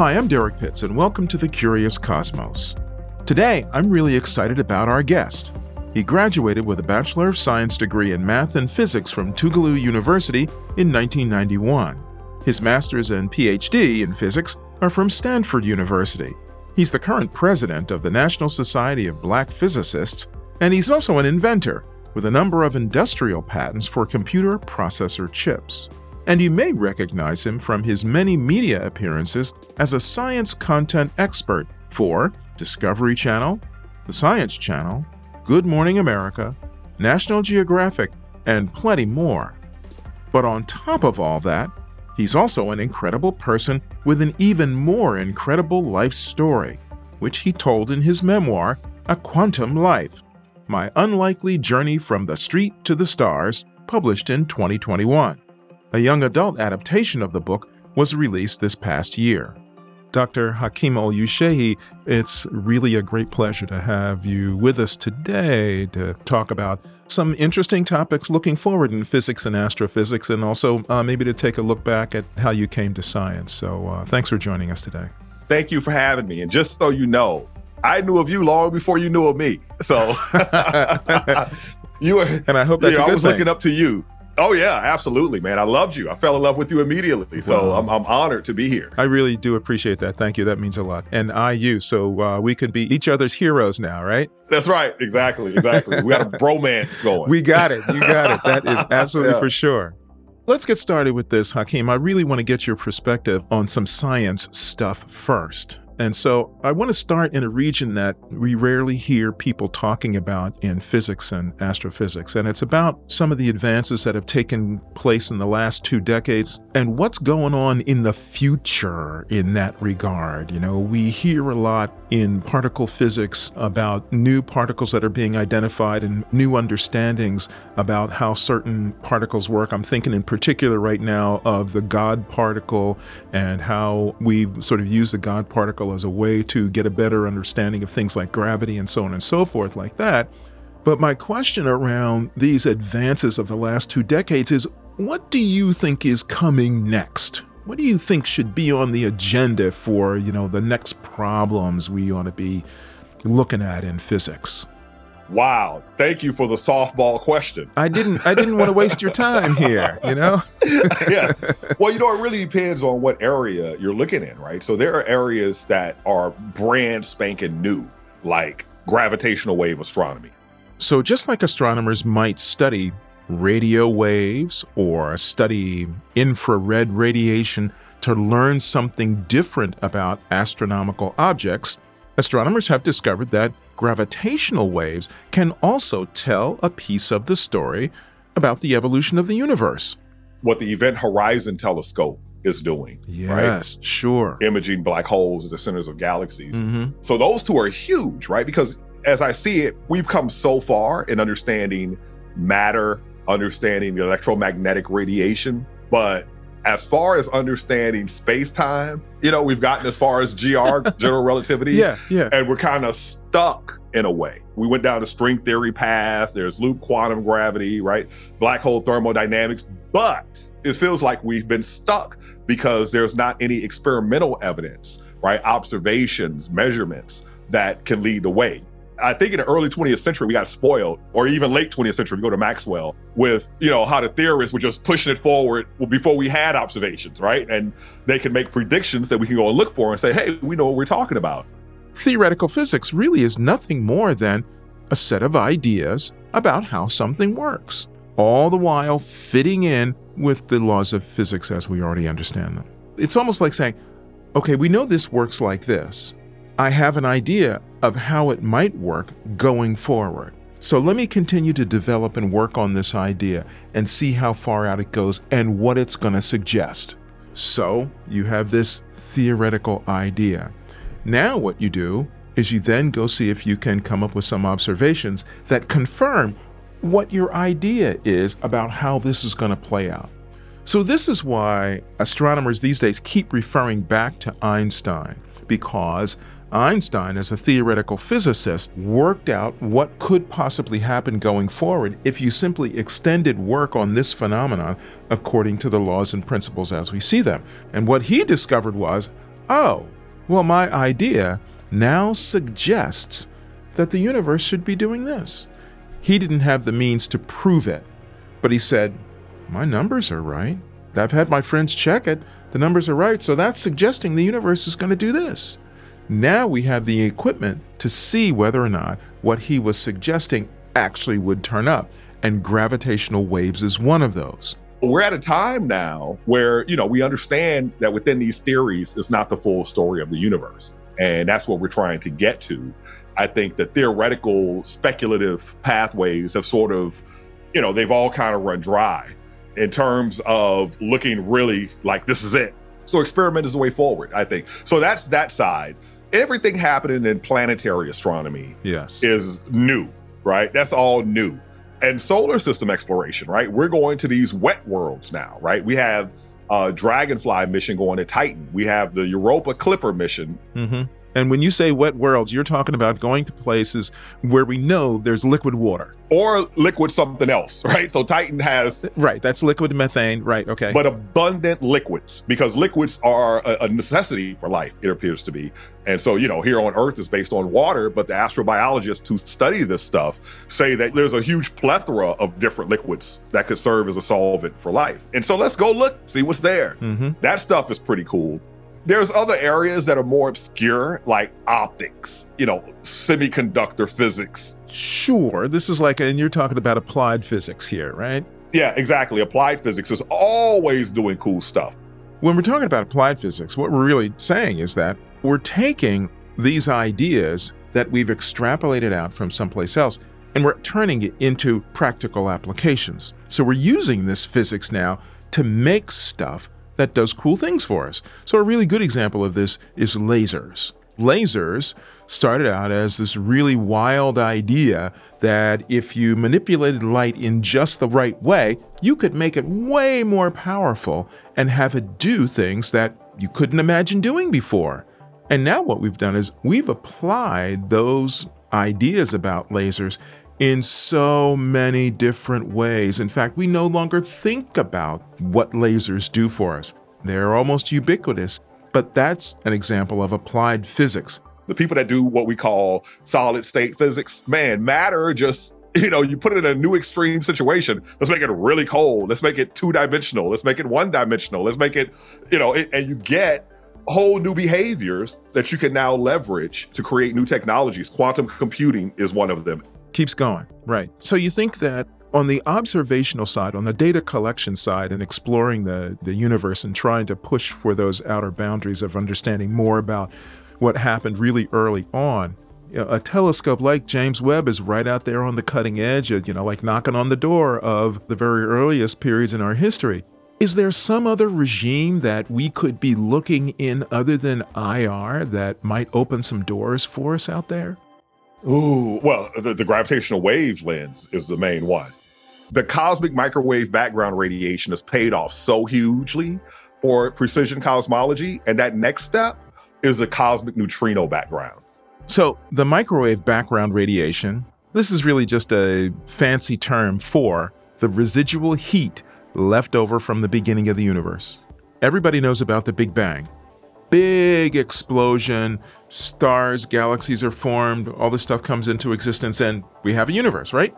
Hi, I'm Derrick Pitts, and welcome to the Curious Cosmos. Today, I'm really excited about our guest. He graduated with a Bachelor of Science degree in Math and Physics from Tougaloo University in 1991. His master's and PhD in physics are from Stanford University. He's the current president of the National Society of Black Physicists, and he's also an inventor with a number of industrial patents for computer processor chips and you may recognize him from his many media appearances as a science content expert for Discovery Channel, The Science Channel, Good Morning America, National Geographic, and plenty more. But on top of all that, he's also an incredible person with an even more incredible life story, which he told in his memoir, A Quantum Life My Unlikely Journey from the Street to the Stars, published in 2021. A young adult adaptation of the book was released this past year. Dr. Hakeem Oluseyi, it's really a great pleasure to have you with us today to talk about some interesting topics looking forward in physics and astrophysics, and also uh, maybe to take a look back at how you came to science. So, uh, thanks for joining us today. Thank you for having me. And just so you know, I knew of you long before you knew of me. So, you were, and I hope that's yeah, I was thing. looking up to you. Oh yeah, absolutely, man. I loved you. I fell in love with you immediately. So I'm, I'm honored to be here. I really do appreciate that. Thank you. That means a lot. And I you. So uh, we could be each other's heroes now, right? That's right. Exactly. Exactly. we got a bromance going. We got it. You got it. That is absolutely yeah. for sure. Let's get started with this, Hakeem. I really want to get your perspective on some science stuff first. And so I want to start in a region that we rarely hear people talking about in physics and astrophysics. And it's about some of the advances that have taken place in the last two decades and what's going on in the future in that regard. You know, we hear a lot in particle physics about new particles that are being identified and new understandings about how certain particles work. I'm thinking in particular right now of the God particle and how we sort of use the God particle as a way to get a better understanding of things like gravity and so on and so forth, like that. But my question around these advances of the last two decades is what do you think is coming next? What do you think should be on the agenda for, you know, the next problems we ought to be looking at in physics? Wow, thank you for the softball question. I didn't I didn't want to waste your time here, you know? yeah. Well, you know, it really depends on what area you're looking in, right? So there are areas that are brand spanking new, like gravitational wave astronomy. So just like astronomers might study radio waves or study infrared radiation to learn something different about astronomical objects, astronomers have discovered that gravitational waves can also tell a piece of the story about the evolution of the universe. What the Event Horizon Telescope is doing. Yes, right? sure. Imaging black holes at the centers of galaxies. Mm-hmm. So those two are huge, right? Because as I see it, we've come so far in understanding matter, understanding electromagnetic radiation, but as far as understanding space time, you know, we've gotten as far as GR, general relativity. Yeah, yeah. And we're kind of stuck in a way. We went down the string theory path, there's loop quantum gravity, right? Black hole thermodynamics. But it feels like we've been stuck because there's not any experimental evidence, right? Observations, measurements that can lead the way. I think in the early 20th century, we got spoiled, or even late 20th century, we go to Maxwell with, you know, how the theorists were just pushing it forward before we had observations, right? And they can make predictions that we can go and look for and say, hey, we know what we're talking about. Theoretical physics really is nothing more than a set of ideas about how something works, all the while fitting in with the laws of physics as we already understand them. It's almost like saying, okay, we know this works like this. I have an idea of how it might work going forward. So let me continue to develop and work on this idea and see how far out it goes and what it's going to suggest. So you have this theoretical idea. Now, what you do is you then go see if you can come up with some observations that confirm what your idea is about how this is going to play out. So, this is why astronomers these days keep referring back to Einstein, because Einstein, as a theoretical physicist, worked out what could possibly happen going forward if you simply extended work on this phenomenon according to the laws and principles as we see them. And what he discovered was oh, well, my idea now suggests that the universe should be doing this. He didn't have the means to prove it, but he said, My numbers are right. I've had my friends check it. The numbers are right, so that's suggesting the universe is going to do this. Now we have the equipment to see whether or not what he was suggesting actually would turn up, and gravitational waves is one of those. We're at a time now where, you know, we understand that within these theories is not the full story of the universe. And that's what we're trying to get to. I think the theoretical, speculative pathways have sort of, you know, they've all kind of run dry in terms of looking really like this is it. So experiment is the way forward, I think. So that's that side. Everything happening in planetary astronomy yes. is new, right? That's all new. And solar system exploration, right? We're going to these wet worlds now, right? We have a Dragonfly mission going to Titan. We have the Europa Clipper mission. Mm-hmm. And when you say wet worlds, you're talking about going to places where we know there's liquid water. Or liquid something else, right? So Titan has. Right, that's liquid methane, right, okay. But abundant liquids, because liquids are a, a necessity for life, it appears to be. And so, you know, here on Earth is based on water, but the astrobiologists who study this stuff say that there's a huge plethora of different liquids that could serve as a solvent for life. And so let's go look, see what's there. Mm-hmm. That stuff is pretty cool. There's other areas that are more obscure, like optics, you know, semiconductor physics. Sure. This is like, and you're talking about applied physics here, right? Yeah, exactly. Applied physics is always doing cool stuff. When we're talking about applied physics, what we're really saying is that we're taking these ideas that we've extrapolated out from someplace else and we're turning it into practical applications. So we're using this physics now to make stuff that does cool things for us. So, a really good example of this is lasers. Lasers started out as this really wild idea that if you manipulated light in just the right way, you could make it way more powerful and have it do things that you couldn't imagine doing before. And now, what we've done is we've applied those ideas about lasers in so many different ways. In fact, we no longer think about what lasers do for us. They're almost ubiquitous, but that's an example of applied physics. The people that do what we call solid state physics, man, matter just you know, you put it in a new extreme situation. Let's make it really cold. Let's make it two dimensional. Let's make it one dimensional. Let's make it, you know, it, and you get whole new behaviors that you can now leverage to create new technologies. Quantum computing is one of them keeps going. Right. So you think that on the observational side, on the data collection side, and exploring the, the universe and trying to push for those outer boundaries of understanding more about what happened really early on, a telescope like James Webb is right out there on the cutting edge, uh, you know, like knocking on the door of the very earliest periods in our history. Is there some other regime that we could be looking in other than IR that might open some doors for us out there? Ooh, well, the, the gravitational wave lens is the main one. The cosmic microwave background radiation has paid off so hugely for precision cosmology. And that next step is a cosmic neutrino background. So, the microwave background radiation, this is really just a fancy term for the residual heat left over from the beginning of the universe. Everybody knows about the Big Bang big explosion, stars, galaxies are formed, all this stuff comes into existence, and we have a universe, right?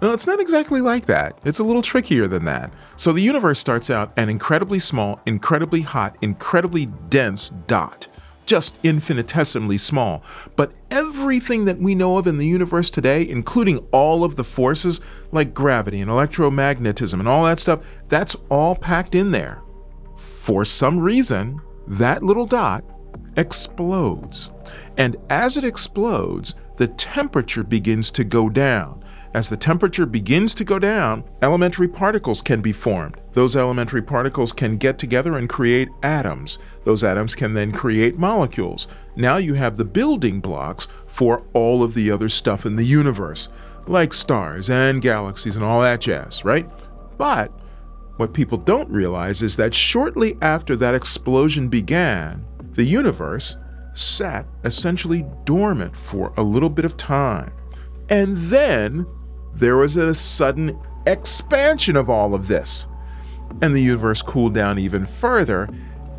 Well, it's not exactly like that. It's a little trickier than that. So the universe starts out an incredibly small, incredibly hot, incredibly dense dot. Just infinitesimally small. But everything that we know of in the universe today, including all of the forces like gravity and electromagnetism and all that stuff, that's all packed in there. For some reason, that little dot explodes. And as it explodes, the temperature begins to go down. As the temperature begins to go down, elementary particles can be formed. Those elementary particles can get together and create atoms. Those atoms can then create molecules. Now you have the building blocks for all of the other stuff in the universe, like stars and galaxies and all that jazz, right? But what people don't realize is that shortly after that explosion began, the universe sat essentially dormant for a little bit of time. And then there was a sudden expansion of all of this. And the universe cooled down even further.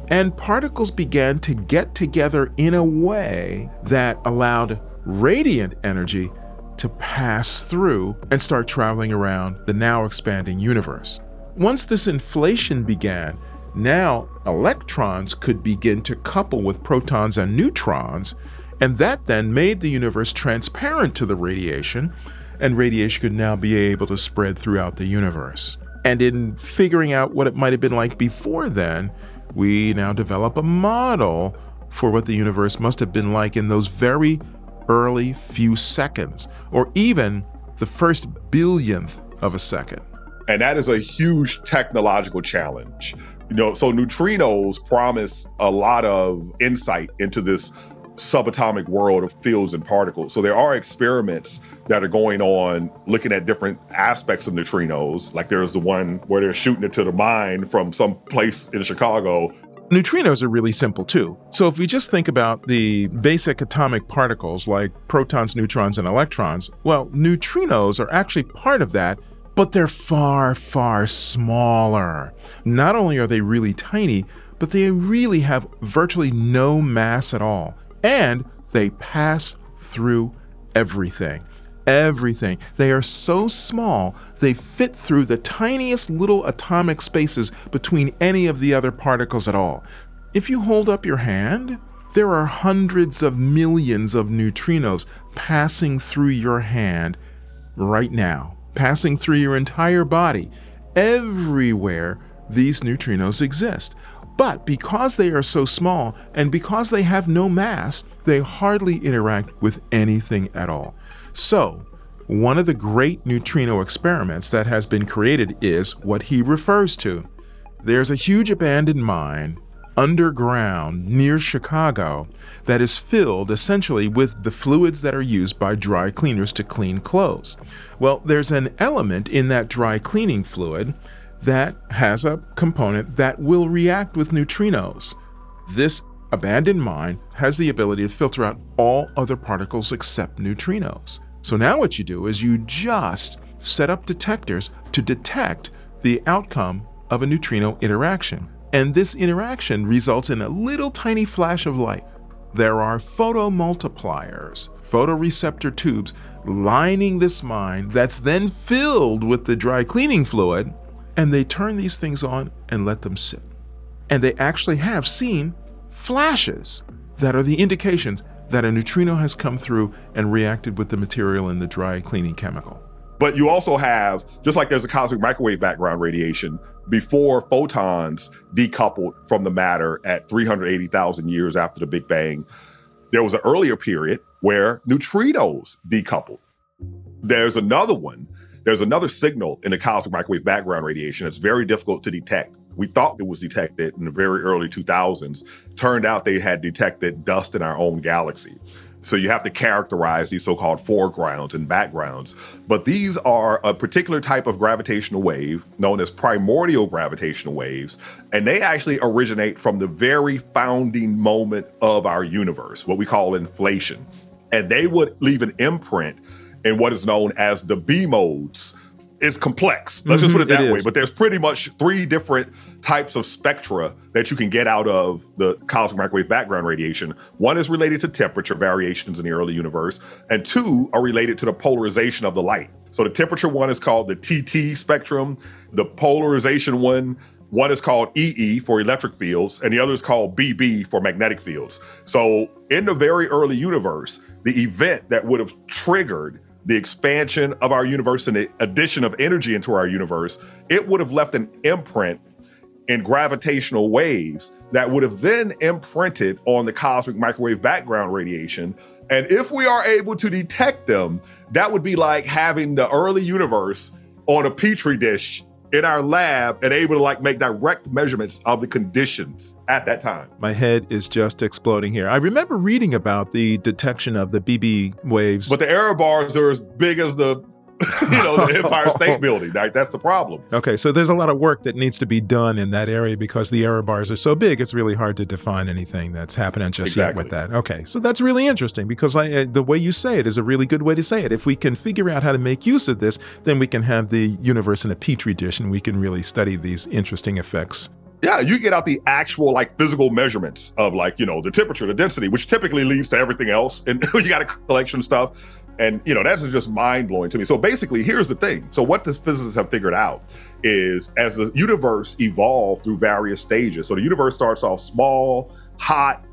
and particles began to get together in a way that allowed radiant energy to pass through and start traveling around the now expanding universe. Once this inflation began, now electrons could begin to couple with protons and neutrons, and that then made the universe transparent to the radiation, and radiation could now be able to spread throughout the universe. And in figuring out what it might have been like before then, we now develop a model for what the universe must have been like in those very early few seconds, or even the first billionth of a second. And that is a huge technological challenge. You know, so neutrinos promise a lot of insight into this subatomic world of fields and particles. So there are experiments that are going on looking at different aspects of neutrinos. Like there's the one where they're shooting it to the mine from some place in Chicago. Neutrinos are really simple too. So if we just think about the basic atomic particles like protons, neutrons, and electrons, well, neutrinos are actually part of that, but they're far, far smaller. Not only are they really tiny, but they really have virtually no mass at all and they pass through everything. Everything. They are so small, they fit through the tiniest little atomic spaces between any of the other particles at all. If you hold up your hand, there are hundreds of millions of neutrinos passing through your hand right now, passing through your entire body. Everywhere these neutrinos exist. But because they are so small and because they have no mass, they hardly interact with anything at all. So, one of the great neutrino experiments that has been created is what he refers to. There's a huge abandoned mine underground near Chicago that is filled essentially with the fluids that are used by dry cleaners to clean clothes. Well, there's an element in that dry cleaning fluid that has a component that will react with neutrinos. This abandoned mine has the ability to filter out all other particles except neutrinos. So now what you do is you just set up detectors to detect the outcome of a neutrino interaction. And this interaction results in a little tiny flash of light. There are photomultipliers, photoreceptor tubes lining this mine that's then filled with the dry cleaning fluid and they turn these things on and let them sit. And they actually have seen flashes that are the indications that a neutrino has come through and reacted with the material in the dry cleaning chemical. But you also have, just like there's a cosmic microwave background radiation, before photons decoupled from the matter at 380,000 years after the Big Bang, there was an earlier period where neutrinos decoupled. There's another one there's another signal in the cosmic microwave background radiation that's very difficult to detect. We thought it was detected in the very early 2000s. Turned out they had detected dust in our own galaxy. So you have to characterize these so-called foregrounds and backgrounds. But these are a particular type of gravitational wave known as primordial gravitational waves, and they actually originate from the very founding moment of our universe, what we call inflation. And they would leave an imprint in what is known as the B modes. It's complex. Let's mm-hmm, just put it that it way. But there's pretty much three different types of spectra that you can get out of the cosmic microwave background radiation. One is related to temperature variations in the early universe, and two are related to the polarization of the light. So the temperature one is called the TT spectrum. The polarization one one is called EE for electric fields, and the other is called BB for magnetic fields. So, in the very early universe, the event that would have triggered the expansion of our universe and the addition of energy into our universe, it would have left an imprint in gravitational waves that would have then imprinted on the cosmic microwave background radiation. And if we are able to detect them, that would be like having the early universe on a petri dish in our lab and able to like make direct measurements of the conditions at that time. My head is just exploding here. I remember reading about the detection of the BB waves. But the error bars are as big as the you know, the Empire State Building. Right? That's the problem. Okay, so there's a lot of work that needs to be done in that area because the error bars are so big. It's really hard to define anything that's happening just exactly. yet with that. Okay, so that's really interesting because I, uh, the way you say it is a really good way to say it. If we can figure out how to make use of this, then we can have the universe in a petri dish and we can really study these interesting effects. Yeah, you get out the actual like physical measurements of like, you know, the temperature, the density, which typically leads to everything else. And you got a collection of stuff. And, you know, that's just mind blowing to me. So basically, here's the thing. So, what the physicists have figured out is as the universe evolved through various stages, so the universe starts off small, hot,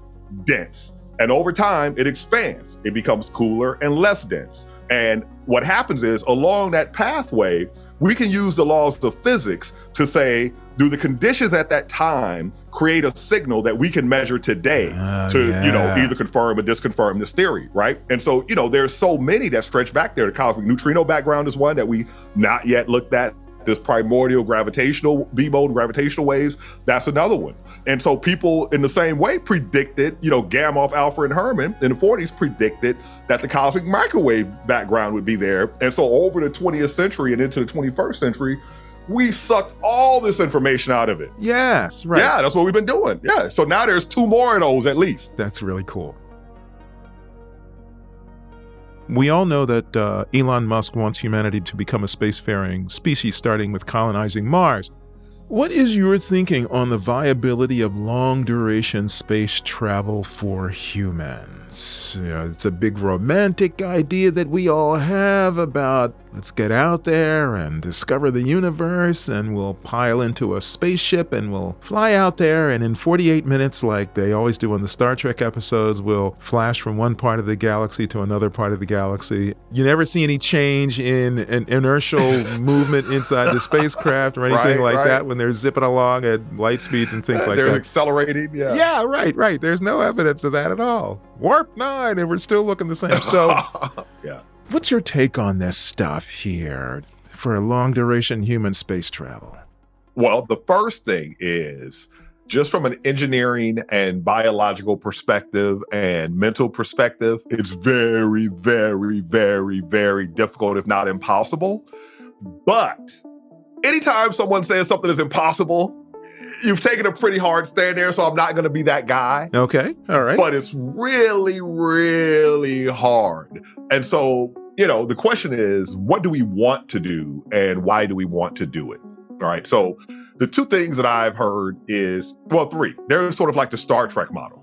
dense. And over time, it expands. It becomes cooler and less dense. And what happens is, along that pathway, we can use the laws of physics to say, do the conditions at that time create a signal that we can measure today Oh, to, you know, either confirm or disconfirm this theory, right? And so, you know, there's so many that stretch back there. The cosmic neutrino background is one that we not yet looked at. This primordial gravitational B mode gravitational waves, that's another one. And so people in the same way predicted, you know, Gamow, Alpher, and Herman in the 40s predicted that the cosmic microwave background would be there. And so over the 20th century and into the 21st century, we sucked all this information out of it. Yes, right. Yeah, that's what we've been doing. Yeah. So now there's two more of those at least. That's really cool. We all know that uh, Elon Musk wants humanity to become a spacefaring species, starting with colonizing Mars. What is your thinking on the viability of long duration space travel for humans? You know, it's a big romantic idea that we all have about let's get out there and discover the universe, and we'll pile into a spaceship and we'll fly out there, and in 48 minutes, like they always do in the Star Trek episodes, we'll flash from one part of the galaxy to another part of the galaxy. You never see any change in an inertial movement inside the spacecraft or anything Right, like right. that when they're zipping along at light speeds and things like that. They're accelerating. Yeah. Yeah, right, right. There's no evidence of that at all. Warp 9, and we're still looking the same. So, yeah. what's your take on this stuff here for a long duration human space travel? Well, the first thing is just from an engineering and biological perspective and mental perspective, it's very, very, very, very difficult, if not impossible. But anytime someone says something is impossible, you've taken a pretty hard stand there. So I'm not going to be that guy. Okay, all right. but it's really, really hard. And so, you know, the question is, what do we want to do and why do we want to do it? All right. So, the two things that I've heard is, well, three. They're sort of like the Star Trek model.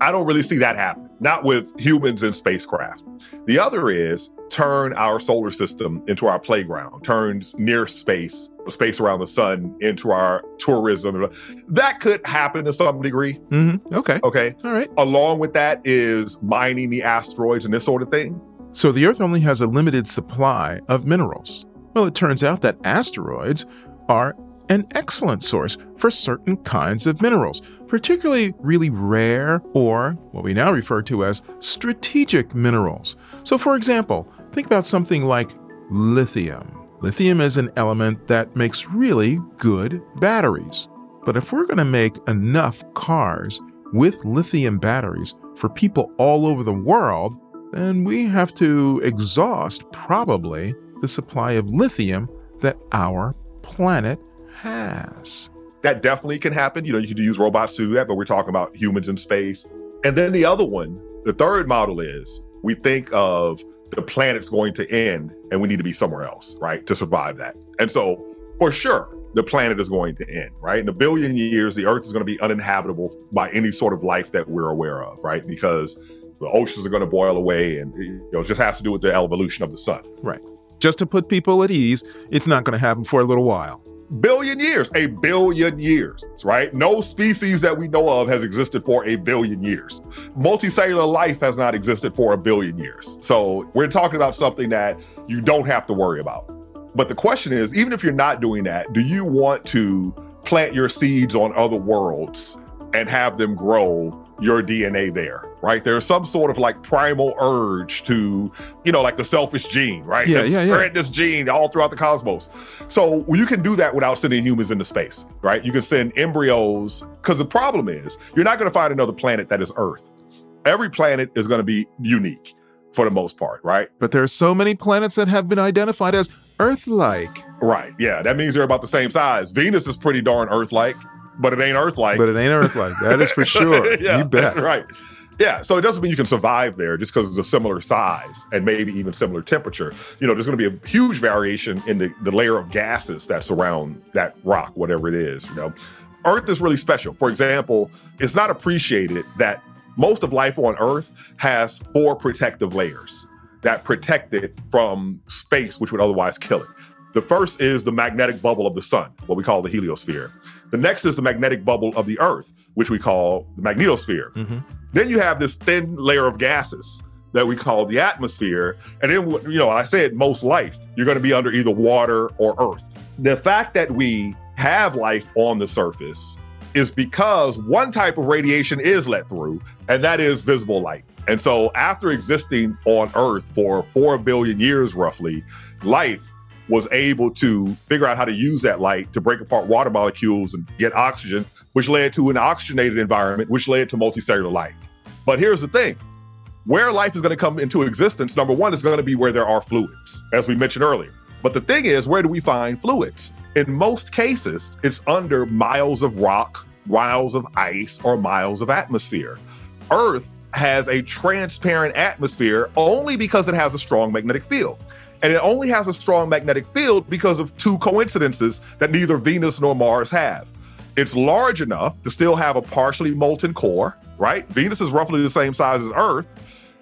I don't really see that happen, not with humans in spacecraft. The other is turn our solar system into our playground, turns near space, space around the sun into our tourism. That could happen to some degree. Mm-hmm. Okay, Okay all right. along with that is mining the asteroids and this sort of thing. So, the Earth only has a limited supply of minerals. Well, it turns out that asteroids are an excellent source for certain kinds of minerals, particularly really rare or what we now refer to as strategic minerals. So, for example, think about something like lithium. Lithium is an element that makes really good batteries. But if we're going to make enough cars with lithium batteries for people all over the world, then we have to exhaust probably the supply of lithium that our planet has. That definitely can happen. You know, you can use robots to do that, but we're talking about humans in space. And then the other one, the third model is we think of the planet's going to end and we need to be somewhere else, right, to survive that. And so, for sure, the planet is going to end, right? In a billion years, the Earth is going to be uninhabitable by any sort of life that we're aware of, right? Because the oceans are going to boil away and you know, it just has to do with the evolution of the sun. Right. Just to put people at ease, it's not going to happen for a little while. Billion years, a billion years, right? No species that we know of has existed for a billion years. Multicellular life has not existed for a billion years. So we're talking about something that you don't have to worry about. But the question is, even if you're not doing that, do you want to plant your seeds on other worlds and have them grow your DNA there, right? There's some sort of like primal urge to, you know, like the selfish gene, right? Yeah, Let's yeah, yeah. spread this gene all throughout the cosmos. So you can do that without sending humans into space, right? You can send embryos because the problem is you're not going to find another planet that is Earth. Every planet is going to be unique for the most part, right? But there are so many planets that have been identified as Earth like, Right. Yeah. That means they're about the same size. Venus is pretty darn Earth like, but it ain't Earth like. but it ain't Earth like. That is for sure. yeah, You bet. Right. Yeah. So it doesn't mean you can survive there just because it's a similar size and maybe even similar temperature. You know, there's going to be a huge variation in the, the layer of gases that surround that rock, whatever it is, you know. Earth is really special. For example, it's not appreciated that most of life on Earth has four protective layers that protect it from space, which would otherwise kill it. The first is the magnetic bubble of the sun, what we call the heliosphere. The next is the magnetic bubble of the earth, which we call the magnetosphere. Mm-hmm. Then you have this thin layer of gases that we call the atmosphere. And then, you know, I said most life, you're going to be under either water or earth. The fact that we have life on the surface is because one type of radiation is let through, and that is visible light. And so, after existing on Earth for 4 billion years roughly, life was able to figure out how to use that light to break apart water molecules and get oxygen, which led to an oxygenated environment, which led to multicellular life. But here's the thing where life is going to come into existence, number one, is going to be where there are fluids, as we mentioned earlier. But the thing is, where do we find fluids? In most cases, it's under miles of rock, miles of ice, or miles of atmosphere. Earth has a transparent atmosphere only because it has a strong magnetic field. And it only has a strong magnetic field because of two coincidences that neither Venus nor Mars have. It's large enough to still have a partially molten core, right? Venus is roughly the same size as Earth,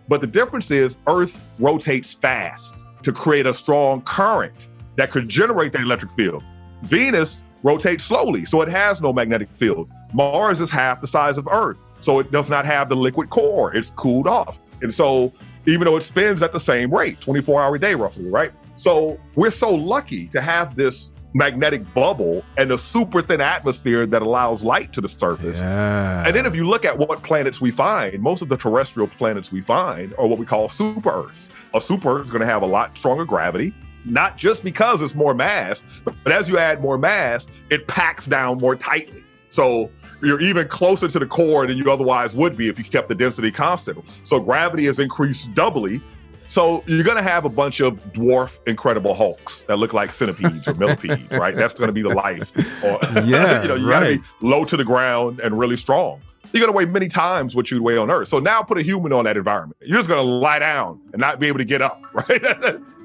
but the difference is Earth rotates fast to create a strong current that could generate that electric field. Venus rotates slowly, so it has no magnetic field. Mars is half the size of Earth, so it does not have the liquid core. It's cooled off. And so even though it spins at the same rate, 24 hour a day roughly, right? So we're so lucky to have this magnetic bubble and a super thin atmosphere that allows light to the surface. Yeah. And then if you look at what planets we find, most of the terrestrial planets we find are what we call super Earths. A super Earth is going to have a lot stronger gravity, not just because it's more mass, but, but as you add more mass, it packs down more tightly. So you're even closer to the core than you otherwise would be if you kept the density constant. So gravity is increased doubly. So you're going to have a bunch of dwarf incredible hulks that look like centipedes or millipedes, right? That's going to be the life. Or, yeah, you know, you right. got to be low to the ground and really strong. You're going to weigh many times what you'd weigh on Earth. So now put a human on that environment. You're just going to lie down and not be able to get up, right?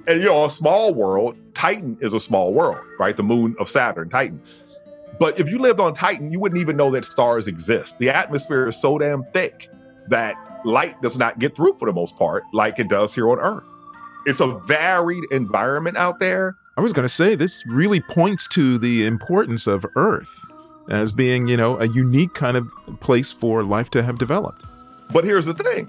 and you know, a small world, Titan is a small world, right? The moon of Saturn, Titan. But if you lived on Titan, you wouldn't even know that stars exist. The atmosphere is so damn thick that light does not get through for the most part, like it does here on Earth. It's a varied environment out there. I was going to say, this really points to the importance of Earth as being, you know, a unique kind of place for life to have developed. But here's the thing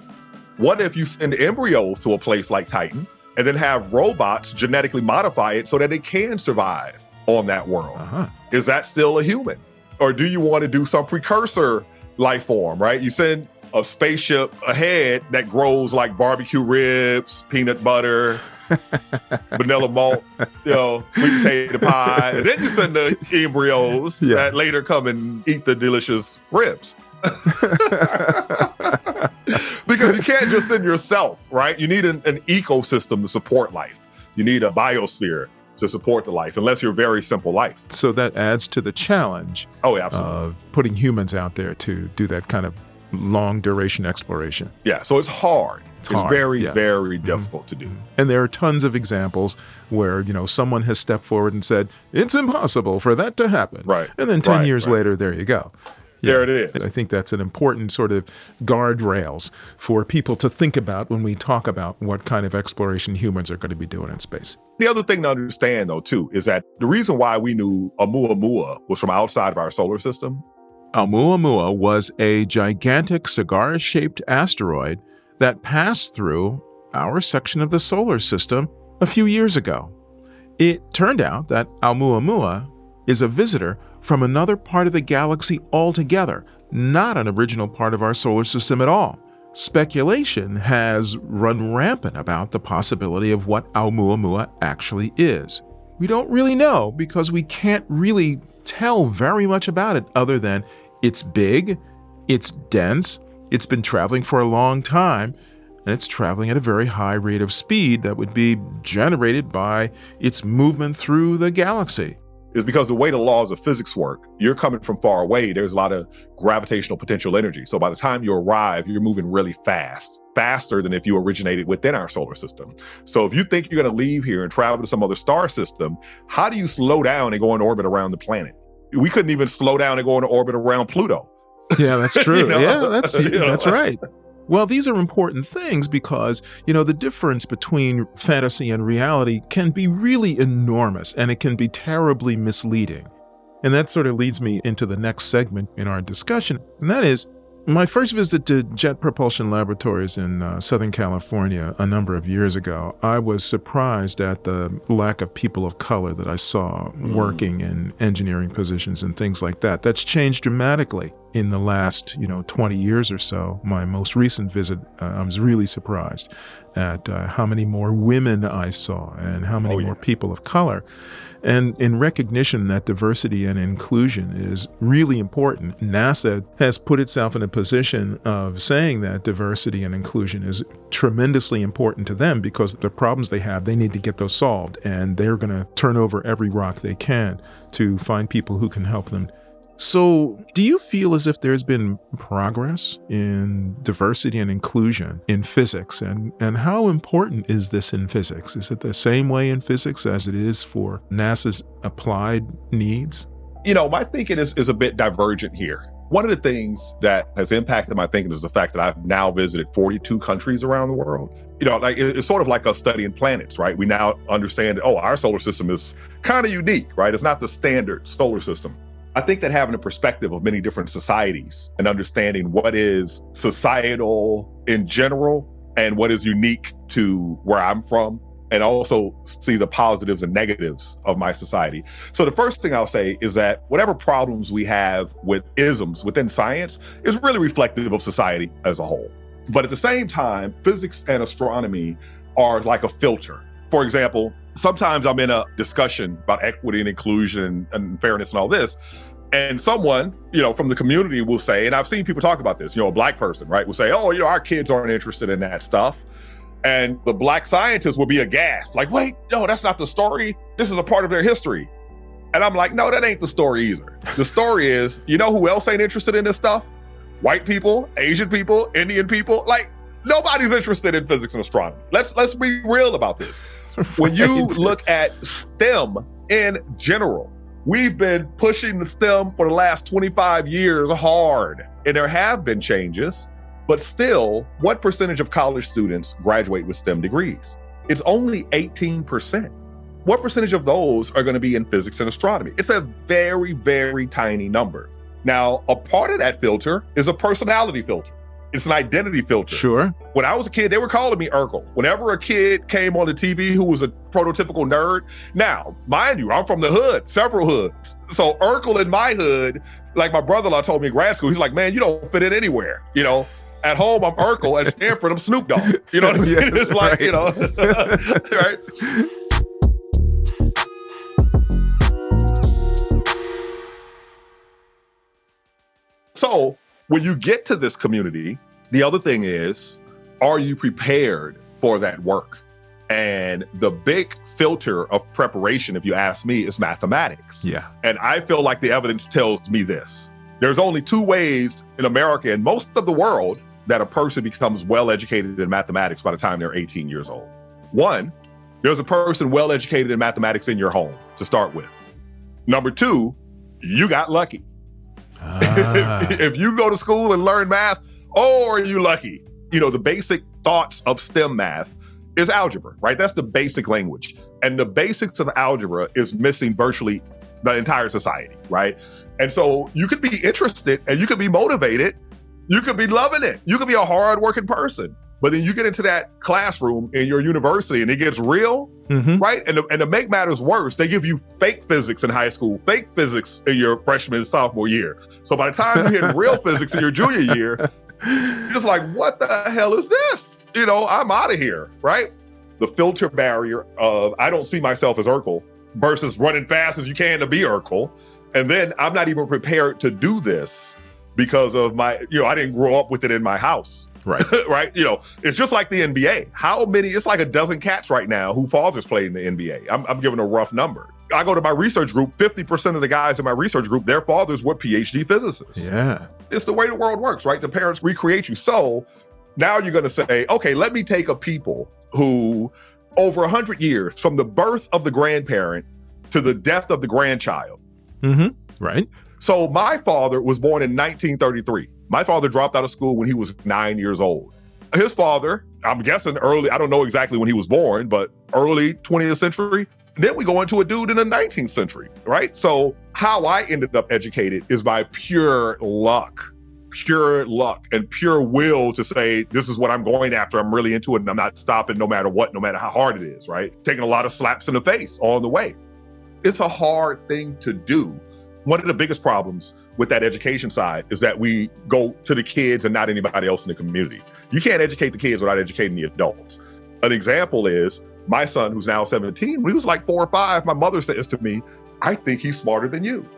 what if you send embryos to a place like Titan and then have robots genetically modify it so that it can survive? On that world. Uh-huh. Is that still a human? Or do you want to do some precursor life form, right? You send a spaceship ahead that grows like barbecue ribs, peanut butter, vanilla malt, you know, sweet potato pie. And then you send the embryos yeah. that later come and eat the delicious ribs. because you can't just send yourself, right? You need an, an ecosystem to support life. You need a biosphere to support the life, unless you're very simple life. So that adds to the challenge. Oh, absolutely. Of putting humans out there to do that kind of long duration exploration. Yeah, so it's hard. It's, it's very, yeah. very mm-hmm. difficult mm-hmm. to do. And there are tons of examples where, you know, someone has stepped forward and said, it's impossible for that to happen. Right. And then 10 right, years right. later, there you go. Yeah, there it is. I think that's an important sort of guardrails for people to think about when we talk about what kind of exploration humans are going to be doing in space. The other thing to understand, though, too, is that the reason why we knew Oumuamua was from outside of our solar system. Oumuamua was a gigantic cigar shaped asteroid that passed through our section of the solar system a few years ago. It turned out that Oumuamua is a visitor from another part of the galaxy altogether, not an original part of our solar system at all. Speculation has run rampant about the possibility of what Oumuamua actually is. We don't really know because we can't really tell very much about it other than it's big, it's dense, it's been traveling for a long time, and it's traveling at a very high rate of speed that would be generated by its movement through the galaxy is because the way the laws of physics work, you're coming from far away, there's a lot of gravitational potential energy. So by the time you arrive, you're moving really fast, faster than if you originated within our solar system. So if you think you're going to leave here and travel to some other star system, how do you slow down and go in orbit around the planet? we couldn't even slow down and go into orbit around Pluto. Yeah, that's true. you know? Yeah, that's you know, that's right. Well, these are important things because, you know, the difference between fantasy and reality can be really enormous and it can be terribly misleading. And that sort of leads me into the next segment in our discussion, and that is my first visit to Jet Propulsion Laboratories in uh, Southern California a number of years ago, I was surprised at the lack of people of color that I saw mm. working in engineering positions and things like that. That's changed dramatically in the last, you know, 20 years or so. My most recent visit, uh, I was really surprised at uh, how many more women I saw and how many oh, yeah. more people of color. And in recognition that diversity and inclusion is really important, NASA has put itself in a position of saying that diversity and inclusion is tremendously important to them because the problems they have, they need to get those solved. And they're going to turn over every rock they can to find people who can help them so, do you feel as if there's been progress in diversity and inclusion in physics? And, and how important is this in physics? Is it the same way in physics as it is for NASA's applied needs? You know, my thinking is, is a bit divergent here. One of the things that has impacted my thinking is the fact that I've now visited 42 countries around the world. You know, like it's sort of like us studying planets, right? We now understand, oh, our solar system is kind of unique, right? It's not the standard solar system. I think that having a perspective of many different societies and understanding what is societal in general and what is unique to where I'm from, and also see the positives and negatives of my society. So, the first thing I'll say is that whatever problems we have with isms within science is really reflective of society as a whole. But at the same time, physics and astronomy are like a filter. For example, sometimes I'm in a discussion about equity and inclusion and fairness and all this. And someone, you know, from the community will say, and I've seen people talk about this, you know, a black person, right, will say, oh, you know, our kids aren't interested in that stuff. And the black scientists will be aghast, like, wait, no, that's not the story. This is a part of their history. And I'm like, no, that ain't the story either. The story is, you know who else ain't interested in this stuff? White people, Asian people, Indian people. Like, nobody's interested in physics and astronomy. Let's let's be real about this. When you look at STEM in general, we've been pushing the STEM for the last 25 years hard, and there have been changes. But still, what percentage of college students graduate with STEM degrees? It's only 18%. What percentage of those are going to be in physics and astronomy? It's a very, very tiny number. Now, a part of that filter is a personality filter. It's an identity filter. Sure. When I was a kid, they were calling me Urkel. Whenever a kid came on the TV who was a prototypical nerd, now, mind you, I'm from the hood, several hoods. So Urkel in my hood, like my brother-in-law told me in grad school, he's like, man, you don't fit in anywhere. You know, at home, I'm Urkel. At Stanford, I'm Snoop Dogg. You know what I mean? yes, it's like, right. you know, right? So when you get to this community, the other thing is, are you prepared for that work? And the big filter of preparation, if you ask me, is mathematics. Yeah. And I feel like the evidence tells me this. There's only two ways in America and most of the world that a person becomes well educated in mathematics by the time they're 18 years old. One, there's a person well educated in mathematics in your home to start with. Number two, you got lucky. Ah. if you go to school and learn math, oh, are you lucky? You know, the basic thoughts of STEM math is algebra, right? That's the basic language. And the basics of algebra is missing virtually the entire society, right? And so you could be interested and you could be motivated. You could be loving it. You could be a hardworking person. But then you get into that classroom in your university and it gets real, mm-hmm. right? And to, and to make matters worse, they give you fake physics in high school, fake physics in your freshman and sophomore year. So by the time you hit real physics in your junior year, you're just like, what the hell is this? You know, I'm out of here, right? The filter barrier of I don't see myself as Urkel versus running fast as you can to be Urkel. And then I'm not even prepared to do this because of my, you know, I didn't grow up with it in my house. Right. right. You know, it's just like the NBA. How many, it's like a dozen cats right now who fathers play in the NBA. I'm, I'm giving a rough number. I go to my research group, 50% of the guys in my research group, their fathers were PhD physicists. Yeah. It's the way the world works, right? The parents recreate you. So now you're going to say, okay, let me take a people who over 100 years from the birth of the grandparent to the death of the grandchild. Mm-hmm Right. So my father was born in 1933. My father dropped out of school when he was nine years old. His father, I'm guessing early, I don't know exactly when he was born, but early 20th century. Then we go into a dude in the 19th century, right? So how I ended up educated is by pure luck, pure luck and pure will to say, this is what I'm going after. I'm really into it and I'm not stopping no matter what, no matter how hard it is, right? Taking a lot of slaps in the face on the way. It's a hard thing to do one of the biggest problems with that education side is that we go to the kids and not anybody else in the community. You can't educate the kids without educating the adults. An example is my son, who's now 17, when he was like four or five, my mother says to me, I think he's smarter than you.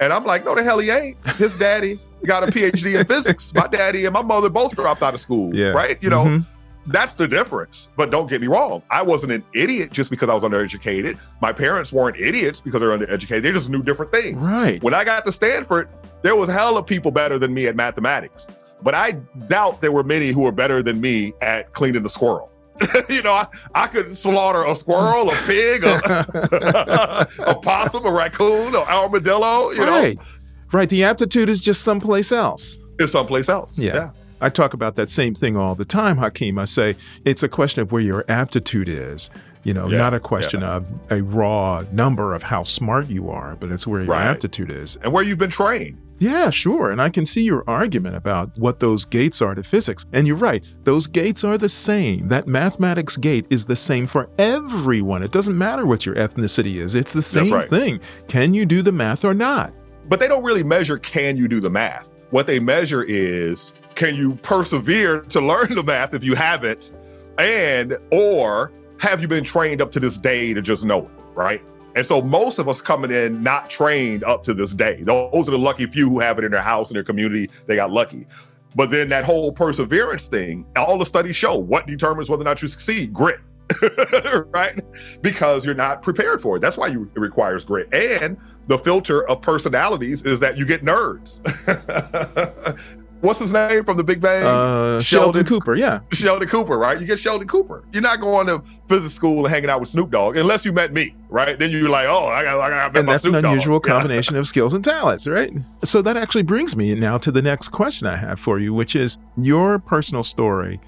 And I'm like, no, the hell he ain't. His daddy got a PhD in physics. My daddy and my mother both dropped out of school, yeah. right? You know, mm-hmm. That's the difference. But don't get me wrong. I wasn't an idiot just because I was undereducated. My parents weren't idiots because they're undereducated. They just knew different things. Right. When I got to Stanford, there was hell of people better than me at mathematics. But I doubt there were many who were better than me at cleaning the squirrel. you know, I, I, could slaughter a squirrel, a pig, a, a possum, a raccoon, an armadillo, you right. know. Right. The aptitude is just someplace else. It's someplace else. yeah. yeah. I talk about that same thing all the time, Hakeem. I say it's a question of where your aptitude is, you know, yeah, not a question yeah. of a raw number of how smart you are, but it's where your right. aptitude is. And where you've been trained. Yeah, sure. And I can see your argument about what those gates are to physics. And you're right, those gates are the same. That mathematics gate is the same for everyone. It doesn't matter what your ethnicity is, it's the same right. thing. Can you do the math or not? But they don't really measure can you do the math. What they measure is can you persevere to learn the math if you haven't? And, or have you been trained up to this day to just know it, right? And so most of us coming in not trained up to this day. Those are the lucky few who have it in their house, in their community. They got lucky. But then that whole perseverance thing, all the studies show what determines whether or not you succeed grit, right? Because you're not prepared for it. That's why you, it requires grit. And the filter of personalities is that you get nerds. what's his name from the Big Bang? Uh, Sheldon, Sheldon, Cooper, yeah. Sheldon Cooper, right? You get Sheldon Cooper. You're not going to physics school and hanging out with Snoop Dogg unless you met me, right? Then you're like, oh, I got, I got And that's Snoop an unusual Dogg. combination of skills and talents, right? So that actually brings me now to the next question I have for you, which is your personal story.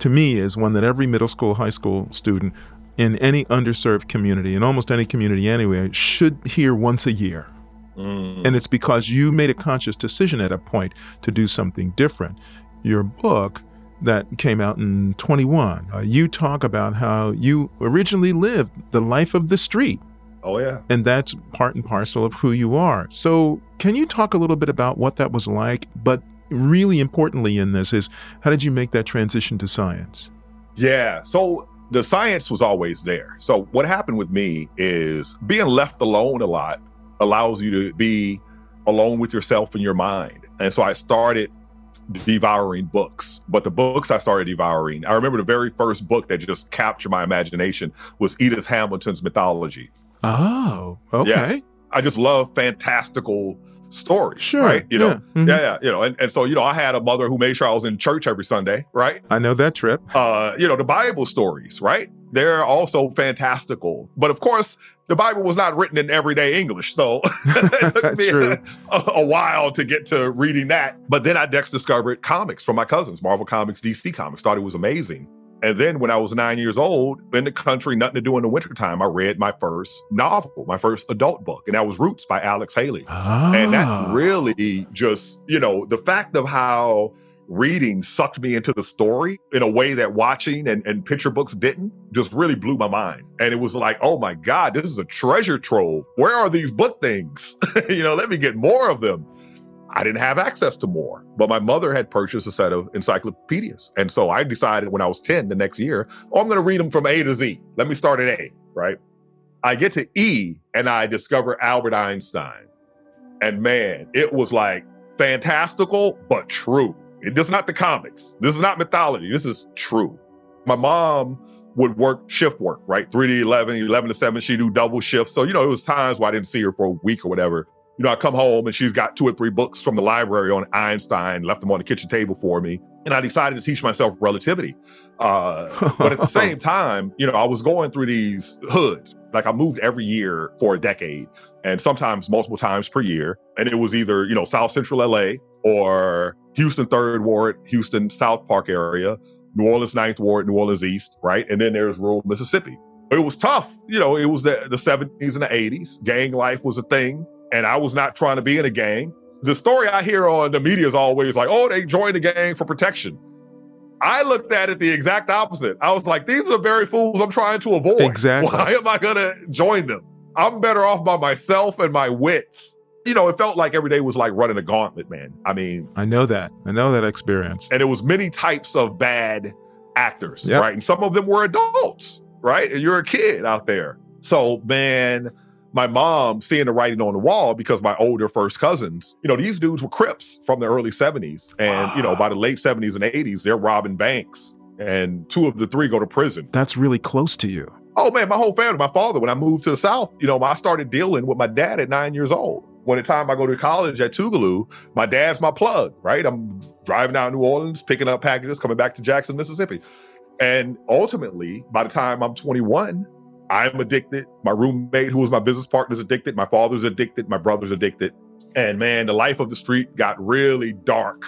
To me, is one that every middle school, high school student in any underserved community, in almost any community anyway, should hear once a year Mm. And it's because you made a conscious decision at a point to do something different. Your book that came out in 21, uh, you talk about how you originally lived the life of the street. Oh, yeah. And that's part and parcel of who you are. So, can you talk a little bit about what that was like? But really importantly, in this, is how did you make that transition to science? Yeah. So, the science was always there. So, what happened with me is being left alone a lot allows you to be alone with yourself and your mind. And so I started devouring books. But the books I started devouring, I remember the very first book that just captured my imagination was Edith Hamilton's Mythology. Oh, okay. Yeah. I just love fantastical stories. Sure. Right. You know, yeah. Mm-hmm. yeah, yeah. You know, and, and so, you know, I had a mother who made sure I was in church every Sunday, right? I know that trip. Uh, you know, the Bible stories, right? They're also fantastical. But of course, the Bible was not written in everyday English. So it took me a, a, while to get to reading that. But then I next discovered comics from my cousins, Marvel Comics, DC Comics, thought it was amazing. And then when I was nine years old, in the country, nothing to do in the wintertime, I read my first novel, my first adult book, and that was Roots by Alex Haley. Ah. And that ah. really just, you know, the fact of how reading sucked me into the story in a way that watching and, and picture books didn't just really blew my mind. And it was like, oh my God, this is a treasure trove. Where are these book things? you know, let me get more of them. I didn't have access to more, but my mother had purchased a set of encyclopedias. And so I decided when I was 10 the next year, oh, I'm going to read them from A to Z. Let me start at A, right? I get to E and I discover Albert Einstein. And man, it was like fantastical, but true. This is not the comics. This is not mythology. This is true. My mom would work shift work, right? 3 to 11, 11 to 7. She'd do double shifts. So, you know, it was times where I didn't see her for a week or whatever. You know, I come home and she's got two or three books from the library on Einstein, left them on the kitchen table for me. and I decided to teach myself relativity. Uh, but at the same time, you know, I was going through these hoods. Like I moved every year for a decade and sometimes multiple times per year. And it was either, you know, South Central LA or Houston Third Ward, Houston South Park area, New Orleans Ninth Ward, New Orleans East, right? And then there's rural Mississippi. It was tough. You know, it was the, the 70s and the 80s. Gang life was a thing. And I was not trying to be in a gang the story I hear on the media is always like, oh, they joined the gang for protection. I looked at it the exact opposite. I was like, these are the very fools I'm trying to avoid. Exactly. Why am I going to join them? I'm better off by myself and my wits. You know, it felt like every day was like running a gauntlet, man. I mean, I know that. I know that experience. And it was many types of bad actors, yep. right? And some of them were adults, right? And you're a kid out there. So, man, my mom seeing the writing on the wall because my older first cousins, you know, these dudes were Crips from the early 70s. And, wow. you know, by the late 70s and 80s, they're robbing banks. And two of the three go to prison. That's really close to you. Oh man, my whole family, my father, when I moved to the South, you know, I started dealing with my dad at nine years old. When the time I go to college at Tougaloo, my dad's my plug, right? I'm driving down New Orleans, picking up packages, coming back to Jackson, Mississippi. And ultimately, by the time I'm 21, I'm addicted. My roommate, who was my business partner, is addicted. My father's addicted. My brother's addicted. And man, the life of the street got really dark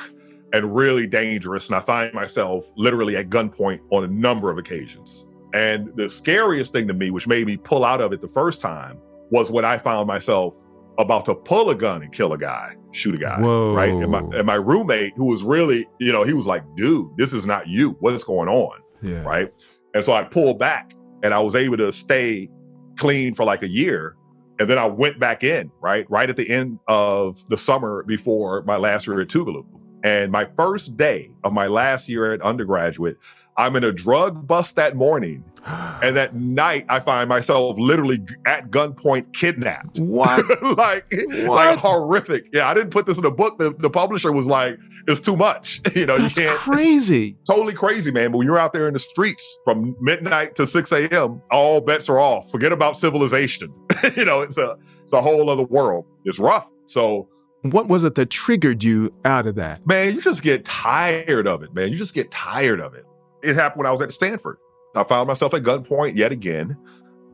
and really dangerous. And I find myself literally at gunpoint on a number of occasions. And the scariest thing to me, which made me pull out of it the first time, was when I found myself about to pull a gun and kill a guy, shoot a guy. Whoa. Right. And my, and my roommate, who was really, you know, he was like, dude, this is not you. What is going on? Yeah. Right. And so I pulled back and I was able to stay clean for like a year. And then I went back in, right? Right at the end of the summer before my last year at Tougaloo. And my first day of my last year at undergraduate, I'm in a drug bust that morning. And that night, I find myself literally at gunpoint kidnapped. What? like, what? like horrific. Yeah, I didn't put this in a book. The, the publisher was like, it's too much. You know, That's you can't. crazy. Totally crazy, man. But when you're out there in the streets from midnight to 6 a.m., all bets are off. Forget about civilization. you know, it's a it's a whole other world. It's rough. So what was it that triggered you out of that? Man, you just get tired of it, man. You just get tired of it. It happened when I was at Stanford. I found myself at gunpoint yet again.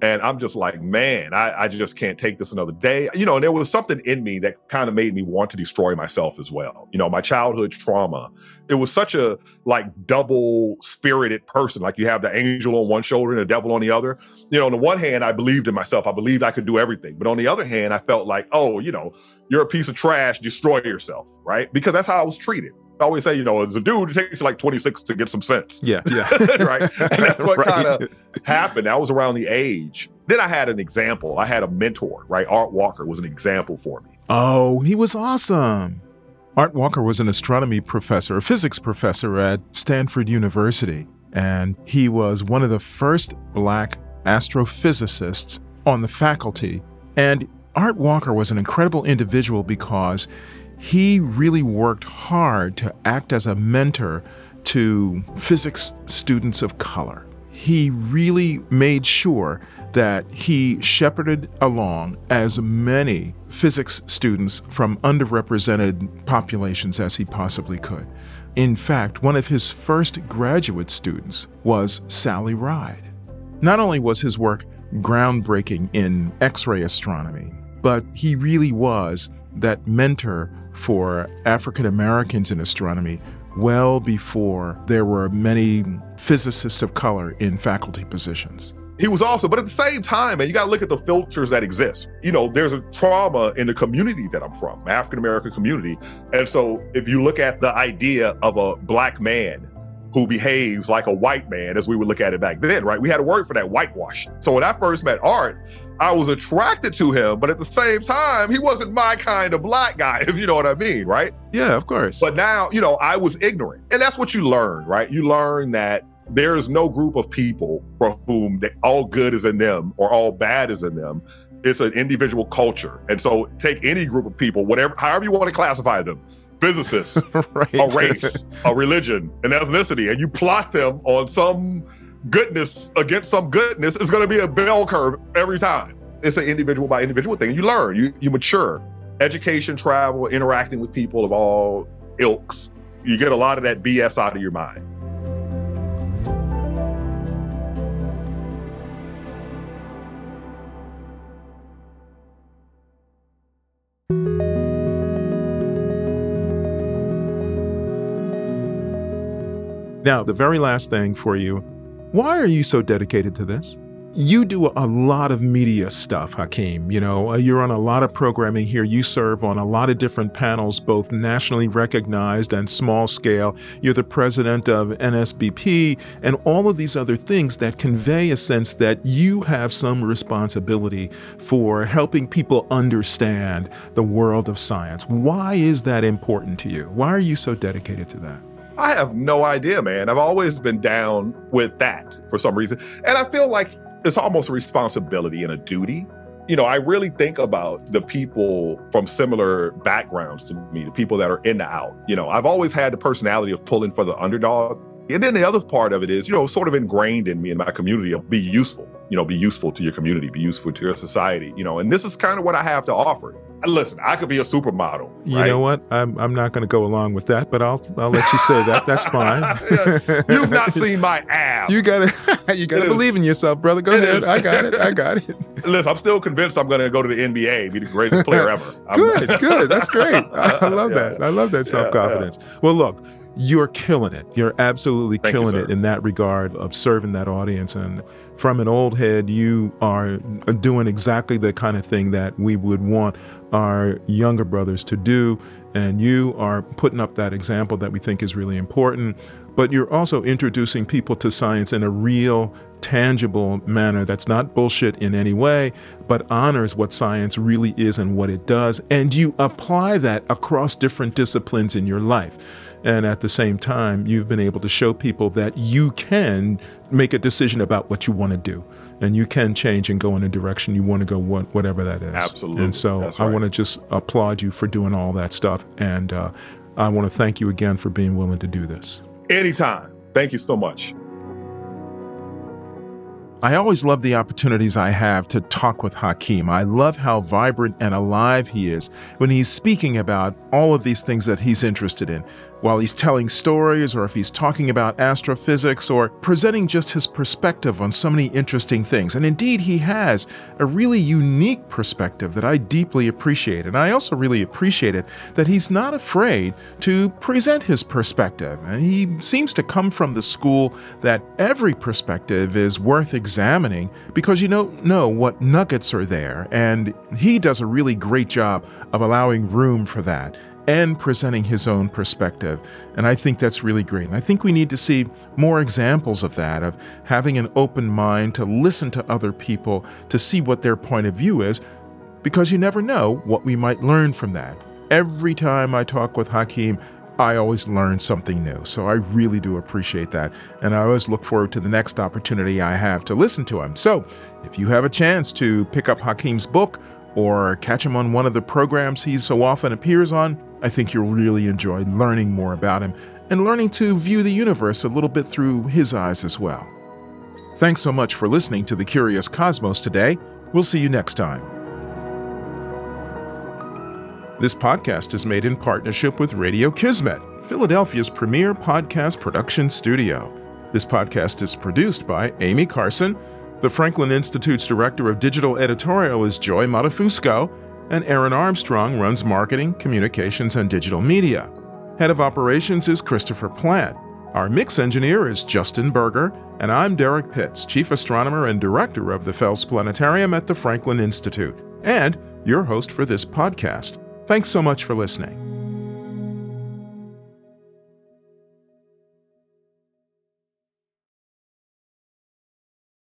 And I'm just like, man, I, I, just can't take this another day. You know, and there was something in me that kind of made me want to destroy myself as well. You know, my childhood trauma. It was such a like double spirited person. Like you have the angel on one shoulder and the devil on the other. You know, on the one hand, I believed in myself. I believed I could do everything. But on the other hand, I felt like, oh, you know, you're a piece of trash, destroy yourself, right? Because that's how I was treated. I always say, you know, as a dude, it takes like 26 to get some sense. Yeah. Yeah. right. And that's what right. kind of happened. I was around the age. Then I had an example. I had a mentor, right? Art Walker was an example for me. Oh, he was awesome. Art Walker was an astronomy professor, a physics professor at Stanford University. And he was one of the first black astrophysicists on the faculty. And Art Walker was an incredible individual because he really worked hard to act as a mentor to physics students of color. He really made sure that he shepherded along as many physics students from underrepresented populations as he possibly could. In fact, one of his first graduate students was Sally Ride. Not only was his work groundbreaking in X ray astronomy, but he really was that mentor for African Americans in astronomy well before there were many physicists of color in faculty positions. He was also, but at the same time, man, you got to look at the filters that exist. You know, there's a trauma in the community that I'm from, African American community. And so if you look at the idea of a black man who behaves like a white man, as we would look at it back then, right? We had a word for that, whitewash. So when I first met Art, I was attracted to him, but at the same time, he wasn't my kind of black guy, if you know what I mean, right? Yeah, of course. But now, you know, I was ignorant. And that's what you learn, right? You learn that there is no group of people for whom they, all good is in them or all bad is in them. It's an individual culture. And so take any group of people, whatever, however you want to classify them, physicists, right. a race, a religion, an ethnicity, and you plot them on some goodness against some goodness it's going to be a bell curve every time. It's an individual by individual thing. You learn, you you mature. Education, travel, interacting with people of all ilks You get a lot of that BS out of your mind. Now, the very last thing for you why are you so dedicated to this? You do a lot of media stuff, Hakeem. You know, uh, you're on a lot of programming here. You serve on a lot of different panels, both nationally recognized and small scale. You're the president of NSBP and all of these other things that convey a sense that you have some responsibility for helping people understand the world of science. Why is that important to you? Why are you so dedicated to that? I have no idea, man. I've always been down with that for some reason. And I feel like it's almost a responsibility and a duty. You know, I really think about the people from similar backgrounds to me, the people that are in the out. You know, I've always had the personality of pulling for the underdog. And then the other part of it is, you know, sort of ingrained in me in my community of be useful, you know, be useful to your community, be useful to your society, you know, and this is kind of what I have to offer. Listen, I could be a supermodel. You right? know what? I'm, I'm not going to go along with that, but I'll I'll let you say that. That's fine. You've not seen my abs. You got to you got to believe in yourself, brother. Go It ahead. is. I got it. I got it. Listen, I'm still convinced I'm going to go to the NBA, be the greatest player ever. I'm- Good, good. That's great. I, I love that. I love that self confidence. Well, look, you're killing it. You're absolutely Thank killing sir. it in that regard of serving that audience. And from an old head, you are doing exactly the kind of thing that we would want our younger brothers to do. And you are putting up that example that we think is really important. But you're also introducing people to science in a real, tangible manner that's not bullshit in any way, but honors what science really is and what it does. And you apply that across different disciplines in your life. And at the same time, you've been able to show people that you can make a decision about what you want to do. And you can change and go in a direction you want to go, what, whatever that is. Absolutely. And so That's I want to just applaud you for doing all that stuff. And uh, I want to thank you again for being willing to do this. Anytime. Thank you so much. I always love the opportunities I have to talk with Hakeem. I love how vibrant and alive he is when he's speaking about all of these things that he's interested in, while he's telling stories or if he's talking about astrophysics or presenting just his perspective on so many interesting things. And indeed, he has a really unique perspective that I deeply appreciate. And I also really appreciate it that he's not afraid to present his perspective. And he seems to come from the school that every perspective is worth examining because you don't know what nuggets are there. And he does a really great job of allowing room for that and presenting his own perspective. And I think that's really great. And I think we need to see more examples of that, of having an open mind to listen to other people, to see what their point of view is, because you never know what we might learn from that. Every time I talk with Hakeem, I always learn something new. So I really do appreciate that. And I always look forward to the next opportunity I have to listen to him. So if you have a chance to pick up Hakeem's book or catch him on one of the programs he so often appears on, I think you'll really enjoy learning more about him and learning to view the universe a little bit through his eyes as well. Thanks so much for listening to The Curious Cosmos today. We'll see you next time. This podcast is made in partnership with Radio Kismet, Philadelphia's premier podcast production studio. This podcast is produced by Amy Carson. The Franklin Institute's Director of Digital Editorial is Joy Matafusco, and Aaron Armstrong runs marketing, communications, and digital media. Head of operations is Christopher Plant. Our mix engineer is Justin Berger, and I'm Derrick Pitts, Chief Astronomer and Director of the Fels Planetarium at the Franklin Institute, and your host for this podcast. Thanks so much for listening.